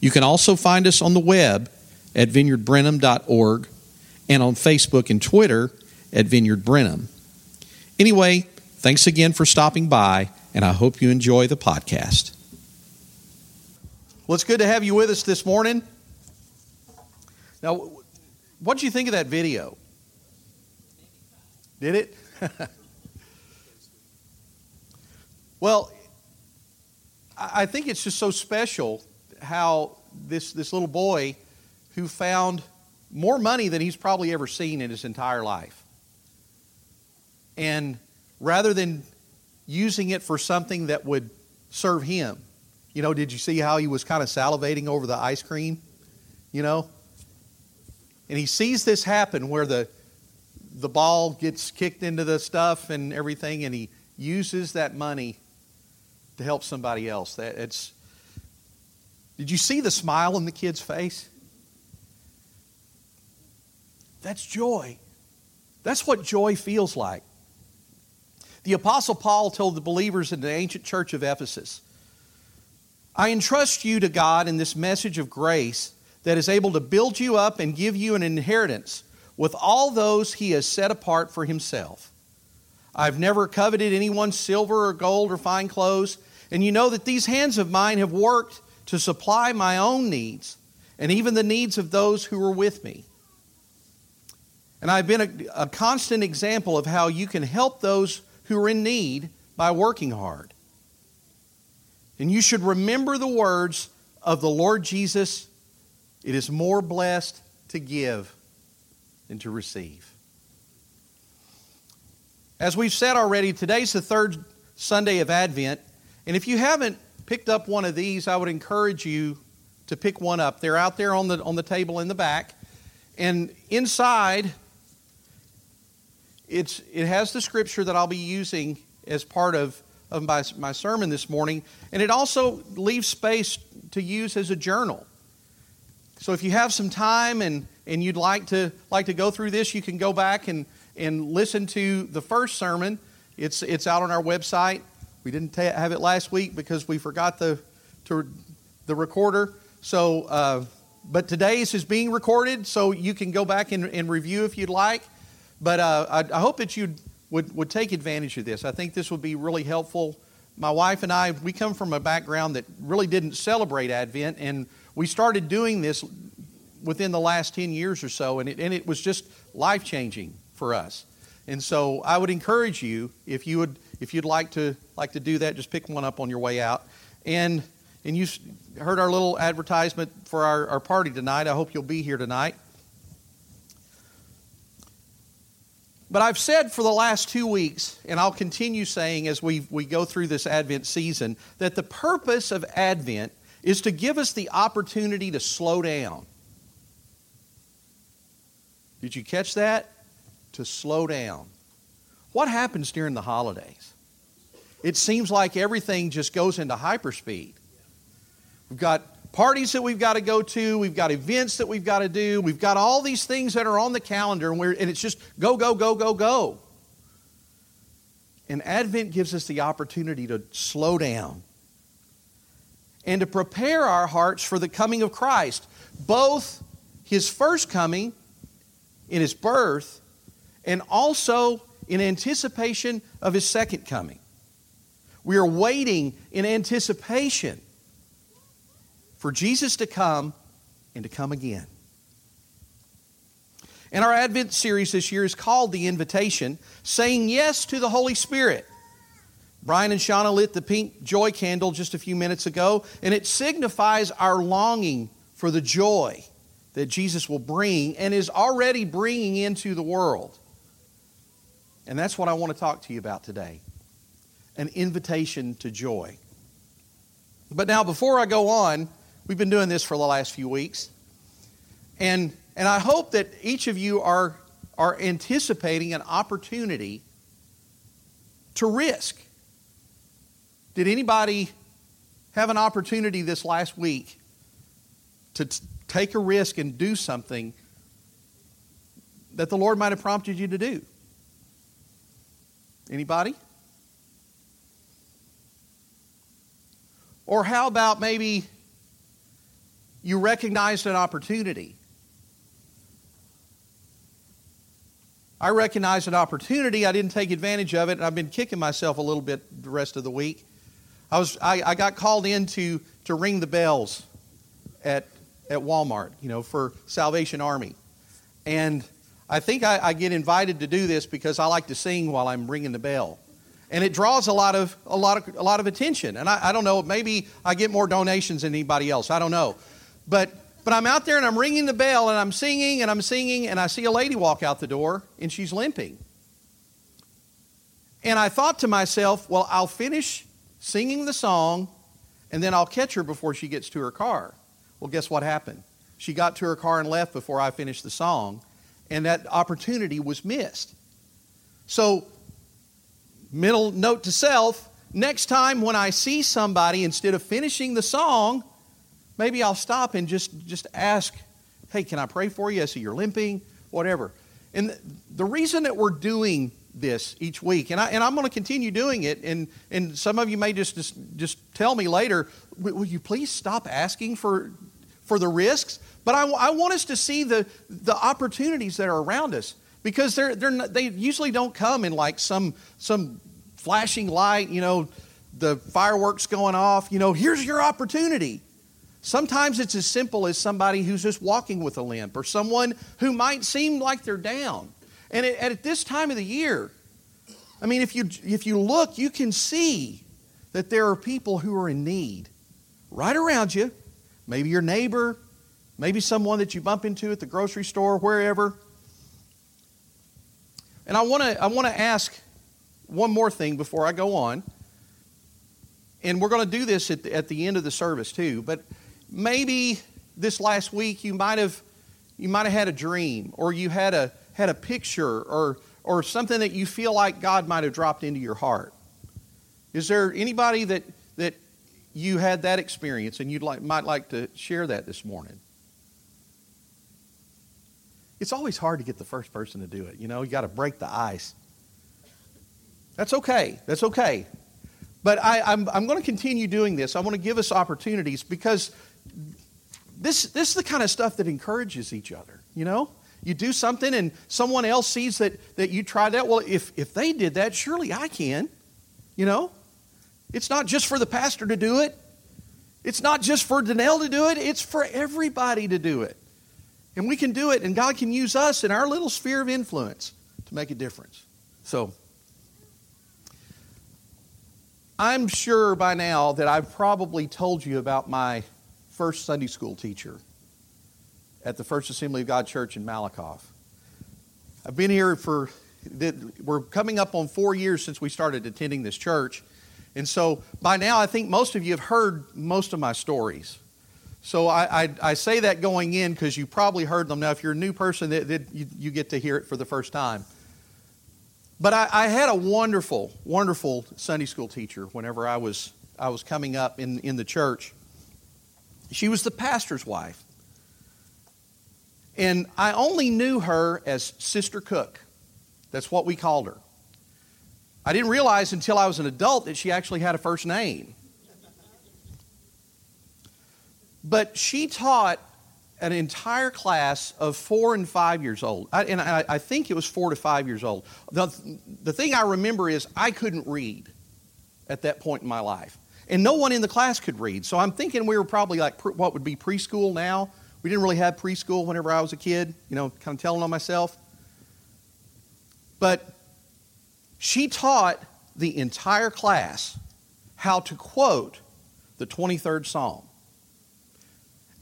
You can also find us on the web at vineyardbrenham.org and on Facebook and Twitter at Vineyard Brenham. Anyway, thanks again for stopping by, and I hope you enjoy the podcast. Well, it's good to have you with us this morning. Now, what did you think of that video? Did it? well, I think it's just so special how this, this little boy who found more money than he's probably ever seen in his entire life. And rather than using it for something that would serve him, you know, did you see how he was kind of salivating over the ice cream? You know? And he sees this happen where the, the ball gets kicked into the stuff and everything, and he uses that money to help somebody else. That it's. Did you see the smile on the kid's face? That's joy. That's what joy feels like. The Apostle Paul told the believers in the ancient church of Ephesus I entrust you to God in this message of grace that is able to build you up and give you an inheritance with all those he has set apart for himself. I've never coveted anyone's silver or gold or fine clothes, and you know that these hands of mine have worked to supply my own needs and even the needs of those who were with me. And I've been a, a constant example of how you can help those who are in need by working hard. And you should remember the words of the Lord Jesus it is more blessed to give than to receive. As we've said already, today's the third Sunday of Advent. And if you haven't picked up one of these, I would encourage you to pick one up. They're out there on the, on the table in the back. And inside, it's, it has the scripture that I'll be using as part of, of my, my sermon this morning. And it also leaves space to use as a journal. So if you have some time and, and you'd like to, like to go through this, you can go back and, and listen to the first sermon. It's, it's out on our website. We didn't ta- have it last week because we forgot the, to, the recorder. So, uh, but today's is being recorded, so you can go back and, and review if you'd like. But uh, I, I, hope that you would, would take advantage of this. I think this would be really helpful. My wife and I, we come from a background that really didn't celebrate Advent, and we started doing this within the last 10 years or so, and it, and it was just life changing for us. And so I would encourage you, if you would, if you'd like to like to do that, just pick one up on your way out. And and you heard our little advertisement for our, our party tonight. I hope you'll be here tonight. But I've said for the last two weeks, and I'll continue saying as we, we go through this Advent season, that the purpose of Advent is to give us the opportunity to slow down. Did you catch that? To slow down. What happens during the holidays? It seems like everything just goes into hyperspeed. We've got parties that we've got to go to, we've got events that we've got to do, we've got all these things that are on the calendar, and, and it's just go, go, go, go, go. And Advent gives us the opportunity to slow down and to prepare our hearts for the coming of Christ, both his first coming in his birth and also in anticipation of his second coming. We are waiting in anticipation for Jesus to come and to come again. And our Advent series this year is called The Invitation Saying Yes to the Holy Spirit. Brian and Shauna lit the pink joy candle just a few minutes ago, and it signifies our longing for the joy that Jesus will bring and is already bringing into the world. And that's what I want to talk to you about today an invitation to joy. But now, before I go on, We've been doing this for the last few weeks. And, and I hope that each of you are, are anticipating an opportunity to risk. Did anybody have an opportunity this last week to t- take a risk and do something that the Lord might have prompted you to do? Anybody? Or how about maybe you recognized an opportunity? I recognized an opportunity. I didn't take advantage of it. And I've been kicking myself a little bit the rest of the week. I, was, I, I got called in to, to ring the bells at, at Walmart, you know, for Salvation Army. And I think I, I get invited to do this because I like to sing while I'm ringing the bell and it draws a lot of a lot of a lot of attention. And I, I, don't know, maybe I get more donations than anybody else. I don't know, but but I'm out there and I'm ringing the bell and I'm singing and I'm singing and I see a lady walk out the door and she's limping. And I thought to myself, well, I'll finish singing the song and then I'll catch her before she gets to her car. Well, guess what happened? She got to her car and left before I finished the song, and that opportunity was missed. So, mental note to self next time when I see somebody, instead of finishing the song, maybe I'll stop and just, just ask, hey, can I pray for you? I see you're limping, whatever. And the reason that we're doing this each week, and, I, and I'm going to continue doing it, and, and some of you may just, just, just tell me later, will you please stop asking for, for the risks? But I, I want us to see the, the opportunities that are around us because they're, they're not, they usually don't come in like some, some flashing light, you know, the fireworks going off, you know, here's your opportunity. Sometimes it's as simple as somebody who's just walking with a limp or someone who might seem like they're down. And at this time of the year, I mean, if you, if you look, you can see that there are people who are in need right around you. Maybe your neighbor, maybe someone that you bump into at the grocery store, wherever. And I want to I want to ask one more thing before I go on. And we're going to do this at the, at the end of the service too. But maybe this last week you might have you might have had a dream or you had a had a picture or or something that you feel like God might have dropped into your heart. Is there anybody that that you had that experience and you'd like might like to share that this morning? It's always hard to get the first person to do it. You know, you got to break the ice. That's okay. That's okay. But I, I'm, I'm going to continue doing this. I want to give us opportunities because this, this is the kind of stuff that encourages each other, you know? You do something and someone else sees that, that you tried that. Well, if, if they did that, surely I can, you know? It's not just for the pastor to do it. It's not just for Danelle to do it. It's for everybody to do it. And we can do it, and God can use us in our little sphere of influence to make a difference. So, I'm sure by now that I've probably told you about my first Sunday school teacher at the First Assembly of God Church in Malakoff. I've been here for, we're coming up on four years since we started attending this church. And so by now, I think most of you have heard most of my stories. So I, I, I say that going in because you probably heard them. Now, if you're a new person, that, that you, you, get to hear it for the first time. But I, I, had a wonderful, wonderful Sunday school teacher whenever I was, I was coming up in, in the church. She was the pastor's wife. And I only knew her as Sister Cook. That's what we called her. I didn't realize until I was an adult that she actually had a first name. But she taught an entire class of four and five years old. I, and I, I, think it was four to five years old. The, the thing I remember is I couldn't read at that point in my life. And no one in the class could read. So I'm thinking we were probably like what would be preschool now. We didn't really have preschool whenever I was a kid, you know, kind of telling on myself. But she taught the entire class how to quote the 23rd Psalm.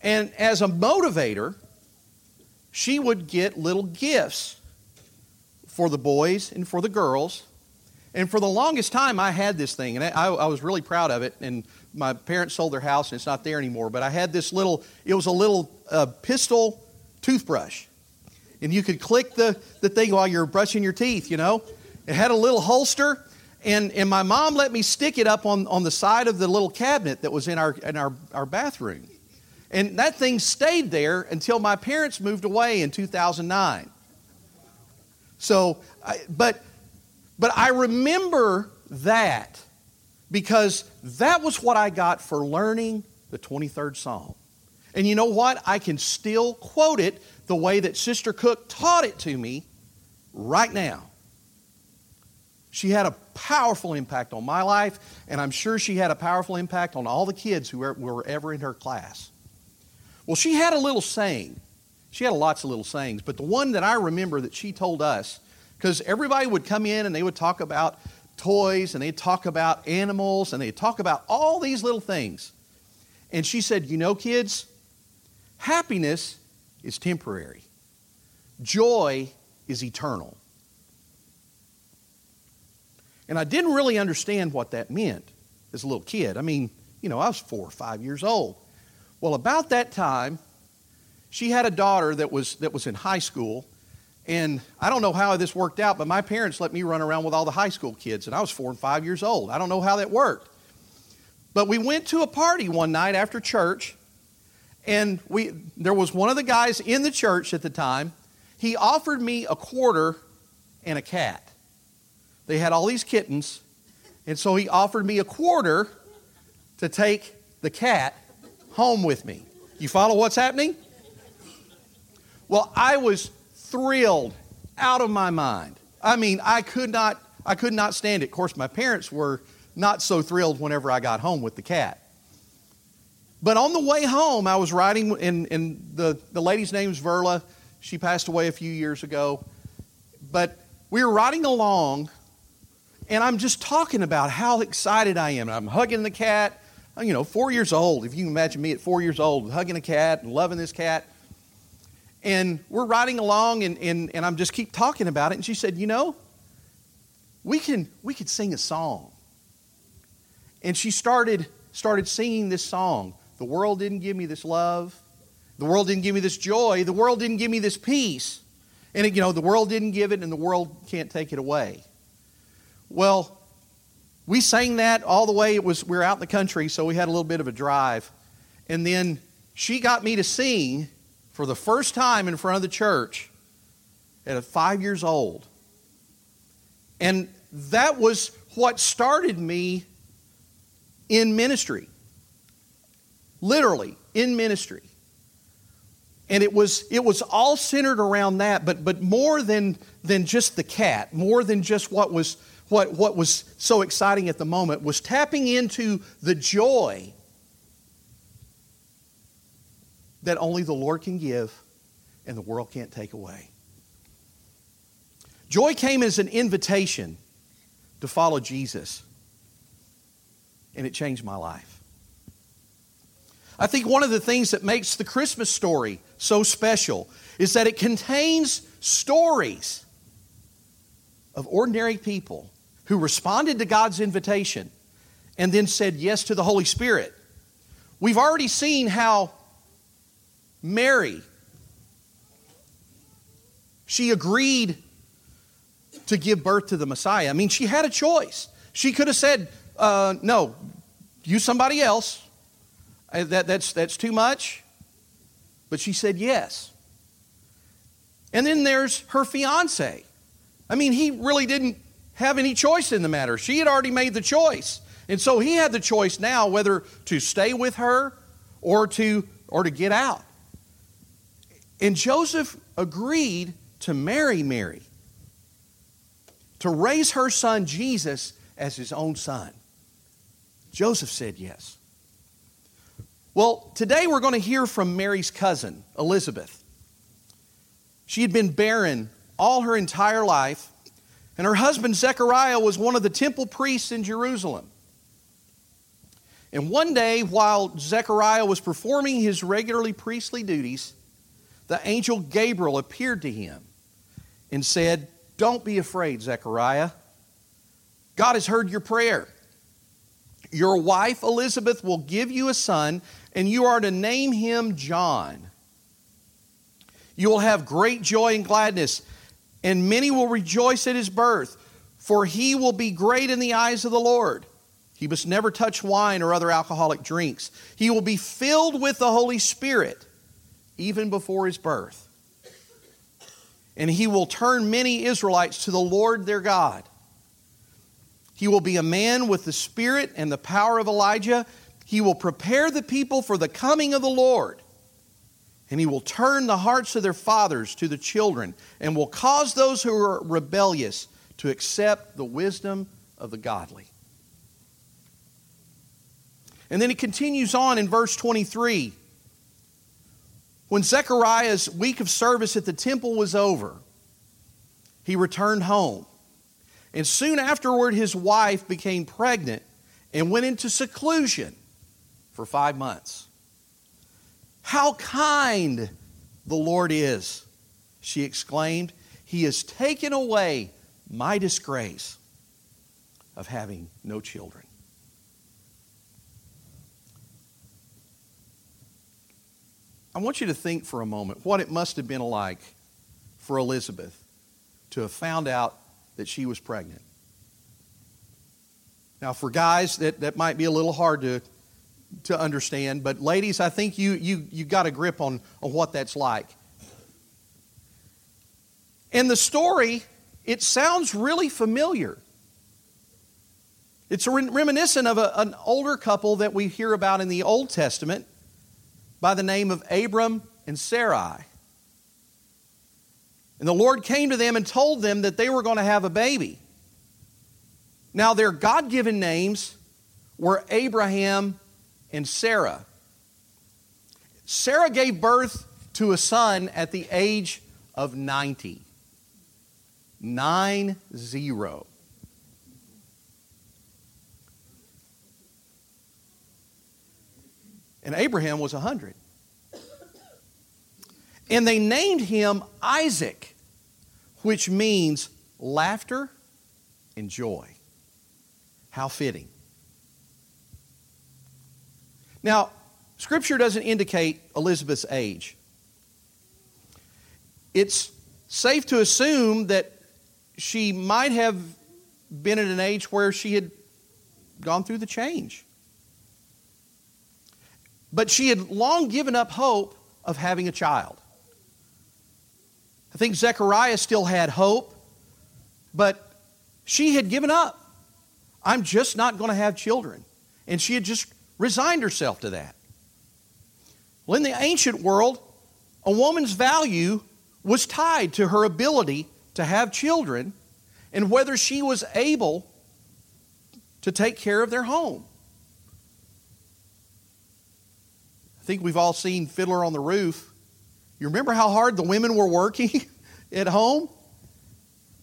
And as a motivator, she would get little gifts for the boys and for the girls. And for the longest time, I had this thing, and I, I, was really proud of it. And my parents sold their house, and it's not there anymore. But I had this little, it was a little uh, pistol toothbrush. And you could click the, the thing while you're brushing your teeth, you know. It had a little holster, and, and my mom let me stick it up on, on the side of the little cabinet that was in our, in our, our bathroom. And that thing stayed there until my parents moved away in 2009. So, but, but I remember that because that was what I got for learning the 23rd Psalm. And you know what? I can still quote it the way that Sister Cook taught it to me right now. She had a powerful impact on my life, and I'm sure she had a powerful impact on all the kids who were ever in her class. Well, she had a little saying. She had lots of little sayings, but the one that I remember that she told us, because everybody would come in and they would talk about toys and they'd talk about animals and they'd talk about all these little things. And she said, You know, kids, happiness is temporary, joy is eternal. And I didn't really understand what that meant as a little kid. I mean, you know, I was four or five years old. Well, about that time, she had a daughter that was, that was in high school. And I don't know how this worked out, but my parents let me run around with all the high school kids, and I was four and five years old. I don't know how that worked. But we went to a party one night after church, and we, there was one of the guys in the church at the time. He offered me a quarter and a cat. They had all these kittens, and so he offered me a quarter to take the cat home with me. You follow what's happening? Well, I was thrilled out of my mind. I mean, I could not I could not stand it. Of course, my parents were not so thrilled whenever I got home with the cat. But on the way home, I was riding, and, and the, the lady's name's Verla. She passed away a few years ago. But we were riding along, and I'm just talking about how excited I am. I'm hugging the cat. Uh, you know, four years old. If you can imagine me at four years old, hugging a cat and loving this cat. And we're riding along, and, and, and I'm just keep talking about it. And she said, You know, we can we could sing a song. And she started started singing this song. The world didn't give me this love. The world didn't give me this joy. The world didn't give me this peace. And, you know, the world didn't give it, and the world can't take it away. Well, we sang that all the way. It was we were out in the country, so we had a little bit of a drive. And then she got me to sing for the first time in front of the church at five years old. And that was what started me in ministry. Literally, in ministry. And it was, it was all centered around that, but, but more than, than just the cat, more than just what was, what, what was so exciting at the moment, was tapping into the joy that only the Lord can give and the world can't take away. Joy came as an invitation to follow Jesus, and it changed my life. I think one of the things that makes the Christmas story so special is that it contains stories of ordinary people who responded to God's invitation and then said yes to the Holy Spirit. We've already seen how Mary she agreed to give birth to the Messiah. I mean, she had a choice. She could have said, uh, No, use somebody else. Uh, that, that's, that's too much. But she said yes. And then there's her fiance. I mean, he really didn't have any choice in the matter. She had already made the choice. And so he had the choice now whether to stay with her or to, or to get out. And Joseph agreed to marry Mary, to raise her son Jesus as his own son. Joseph said yes. Well, today we're going to hear from Mary's cousin, Elizabeth. She had been barren all her entire life, and her husband Zechariah was one of the temple priests in Jerusalem. And one day, while Zechariah was performing his regularly priestly duties, the angel Gabriel appeared to him and said, Don't be afraid, Zechariah. God has heard your prayer. Your wife Elizabeth will give you a son, and you are to name him John. You will have great joy and gladness, and many will rejoice at his birth, for he will be great in the eyes of the Lord. He must never touch wine or other alcoholic drinks. He will be filled with the Holy Spirit even before his birth. And he will turn many Israelites to the Lord their God. He will be a man with the spirit and the power of Elijah. He will prepare the people for the coming of the Lord. And he will turn the hearts of their fathers to the children, and will cause those who are rebellious to accept the wisdom of the godly. And then he continues on in verse 23. When Zechariah's week of service at the temple was over, he returned home. And soon afterward, his wife became pregnant and went into seclusion for five months. How kind the Lord is, she exclaimed. He has taken away my disgrace of having no children. I want you to think for a moment what it must have been like for Elizabeth to have found out that she was pregnant. Now, for guys, that, that might be a little hard to, to understand, but ladies, I think you, you, you got a grip on, on what that's like. And the story, it sounds really familiar. It's reminiscent of a, an older couple that we hear about in the Old Testament by the name of Abram and Sarai. And the Lord came to them and told them that they were going to have a baby. Now, their God given names were Abraham and Sarah. Sarah gave birth to a son at the age of 90. Nine zero. And Abraham was 100. And they named him Isaac, which means laughter and joy. How fitting. Now, Scripture doesn't indicate Elizabeth's age. It's safe to assume that she might have been at an age where she had gone through the change. But she had long given up hope of having a child. I think Zechariah still had hope, but she had given up. I'm just not going to have children. And she had just resigned herself to that. Well, in the ancient world, a woman's value was tied to her ability to have children and whether she was able to take care of their home. I think we've all seen Fiddler on the Roof. You remember how hard the women were working at home?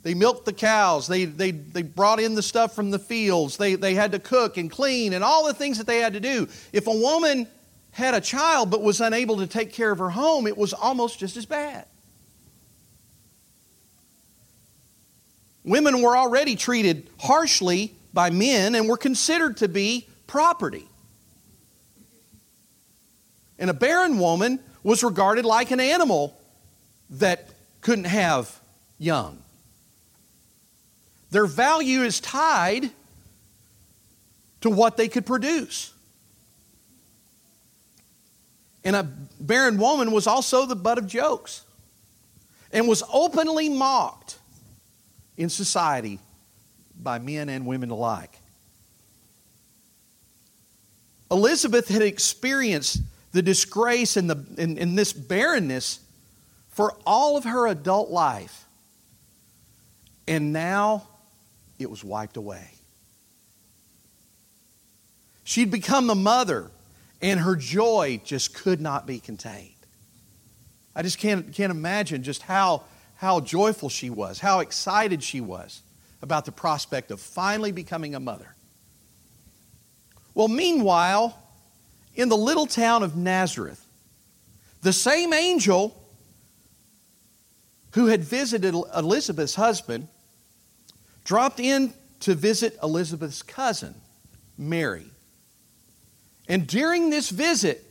They milked the cows. They, they, they brought in the stuff from the fields. They, they had to cook and clean and all the things that they had to do. If a woman had a child but was unable to take care of her home, it was almost just as bad. Women were already treated harshly by men and were considered to be property. And a barren woman was regarded like an animal that couldn't have young. Their value is tied to what they could produce. And a barren woman was also the butt of jokes and was openly mocked in society by men and women alike. Elizabeth had experienced the disgrace and, the, and, and this barrenness for all of her adult life. And now it was wiped away. She'd become the mother, and her joy just could not be contained. I just can't, can't imagine just how, how joyful she was, how excited she was about the prospect of finally becoming a mother. Well, meanwhile, in the little town of Nazareth, the same angel who had visited Elizabeth's husband dropped in to visit Elizabeth's cousin, Mary. And during this visit,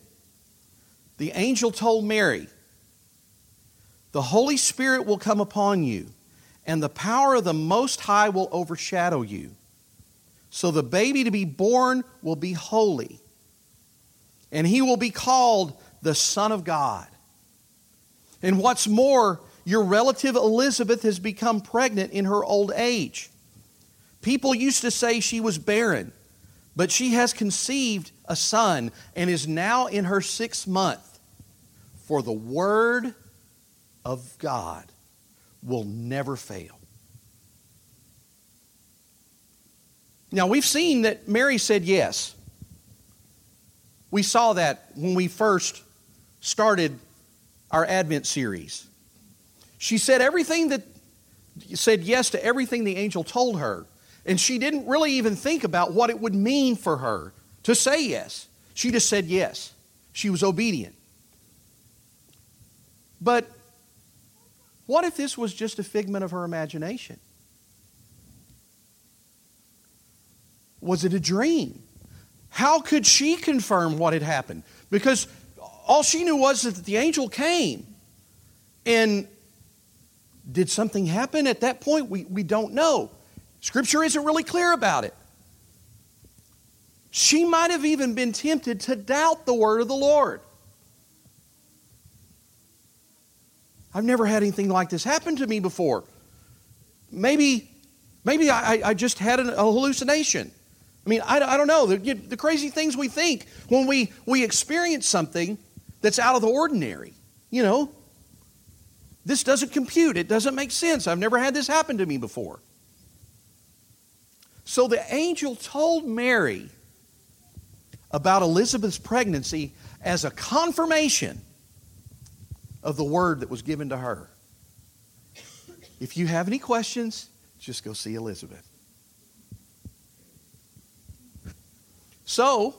the angel told Mary, The Holy Spirit will come upon you, and the power of the Most High will overshadow you. So the baby to be born will be holy, and he will be called the Son of God. And what's more, your relative Elizabeth has become pregnant in her old age. People used to say she was barren, but she has conceived a son and is now in her sixth month. For the word of God will never fail. Now, we've seen that Mary said yes. We saw that when we first started our Advent series. She said everything that said yes to everything the angel told her, and she didn't really even think about what it would mean for her to say yes. She just said yes. She was obedient. But what if this was just a figment of her imagination? Was it a dream? How could she confirm what had happened? Because all she knew was that the angel came. And did something happen at that point? We, we don't know. Scripture isn't really clear about it. She might have even been tempted to doubt the word of the Lord. I've never had anything like this happen to me before. Maybe, maybe I, I just had an, a hallucination. I mean, I, I don't know. The, the crazy things we think when we, we experience something that's out of the ordinary. You know, this doesn't compute. It doesn't make sense. I've never had this happen to me before. So the angel told Mary about Elizabeth's pregnancy as a confirmation of the word that was given to her. If you have any questions, just go see Elizabeth. So,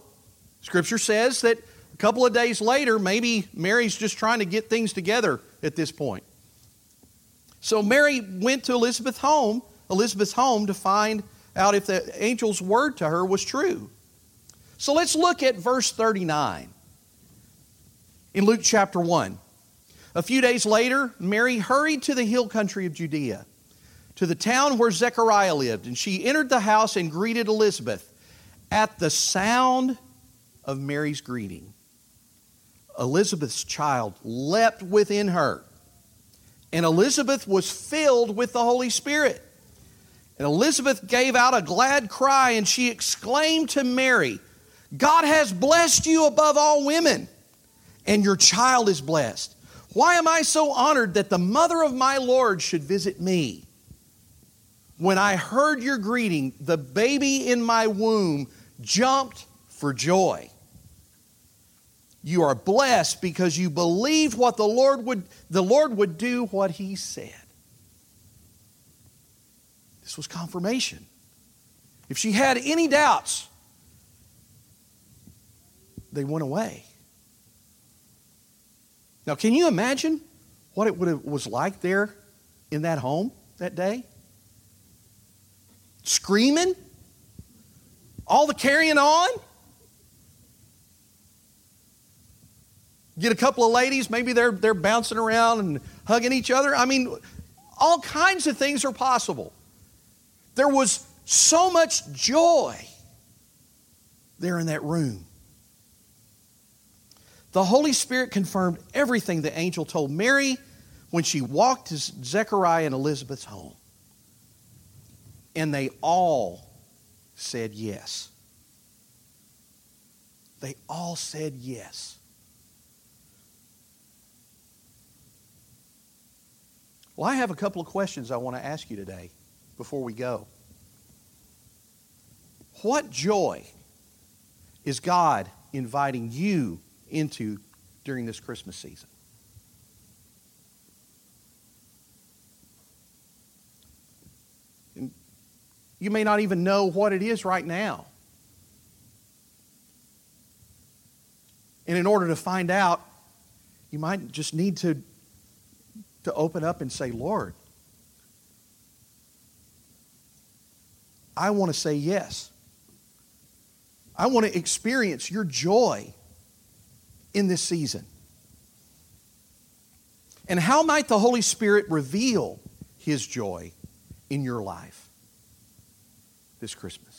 Scripture says that a couple of days later, maybe Mary's just trying to get things together at this point. So Mary went to Elizabeth's home, Elizabeth's home to find out if the angel's word to her was true. So let's look at verse 39 in Luke chapter 1. A few days later, Mary hurried to the hill country of Judea, to the town where Zechariah lived, and she entered the house and greeted Elizabeth. At the sound of Mary's greeting, Elizabeth's child leapt within her, and Elizabeth was filled with the Holy Spirit. And Elizabeth gave out a glad cry, and she exclaimed to Mary, God has blessed you above all women, and your child is blessed. Why am I so honored that the mother of my Lord should visit me? When I heard your greeting, the baby in my womb jumped for joy. You are blessed because you believed what the Lord would the Lord would do what he said. This was confirmation. If she had any doubts, they went away. Now, can you imagine what it would have, was like there in that home that day? Screaming? All the carrying on? Get a couple of ladies, maybe they're, they're bouncing around and hugging each other. I mean, all kinds of things are possible. There was so much joy there in that room. The Holy Spirit confirmed everything the angel told Mary when she walked to Zechariah and Elizabeth's home. And they all said yes. They all said yes. Well, I have a couple of questions I want to ask you today before we go. What joy is God inviting you into during this Christmas season? And you may not even know what it is right now. And in order to find out, you might just need to, to open up and say, Lord, I want to say yes. I want to experience your joy in this season. And how might the Holy Spirit reveal His joy in your life this Christmas?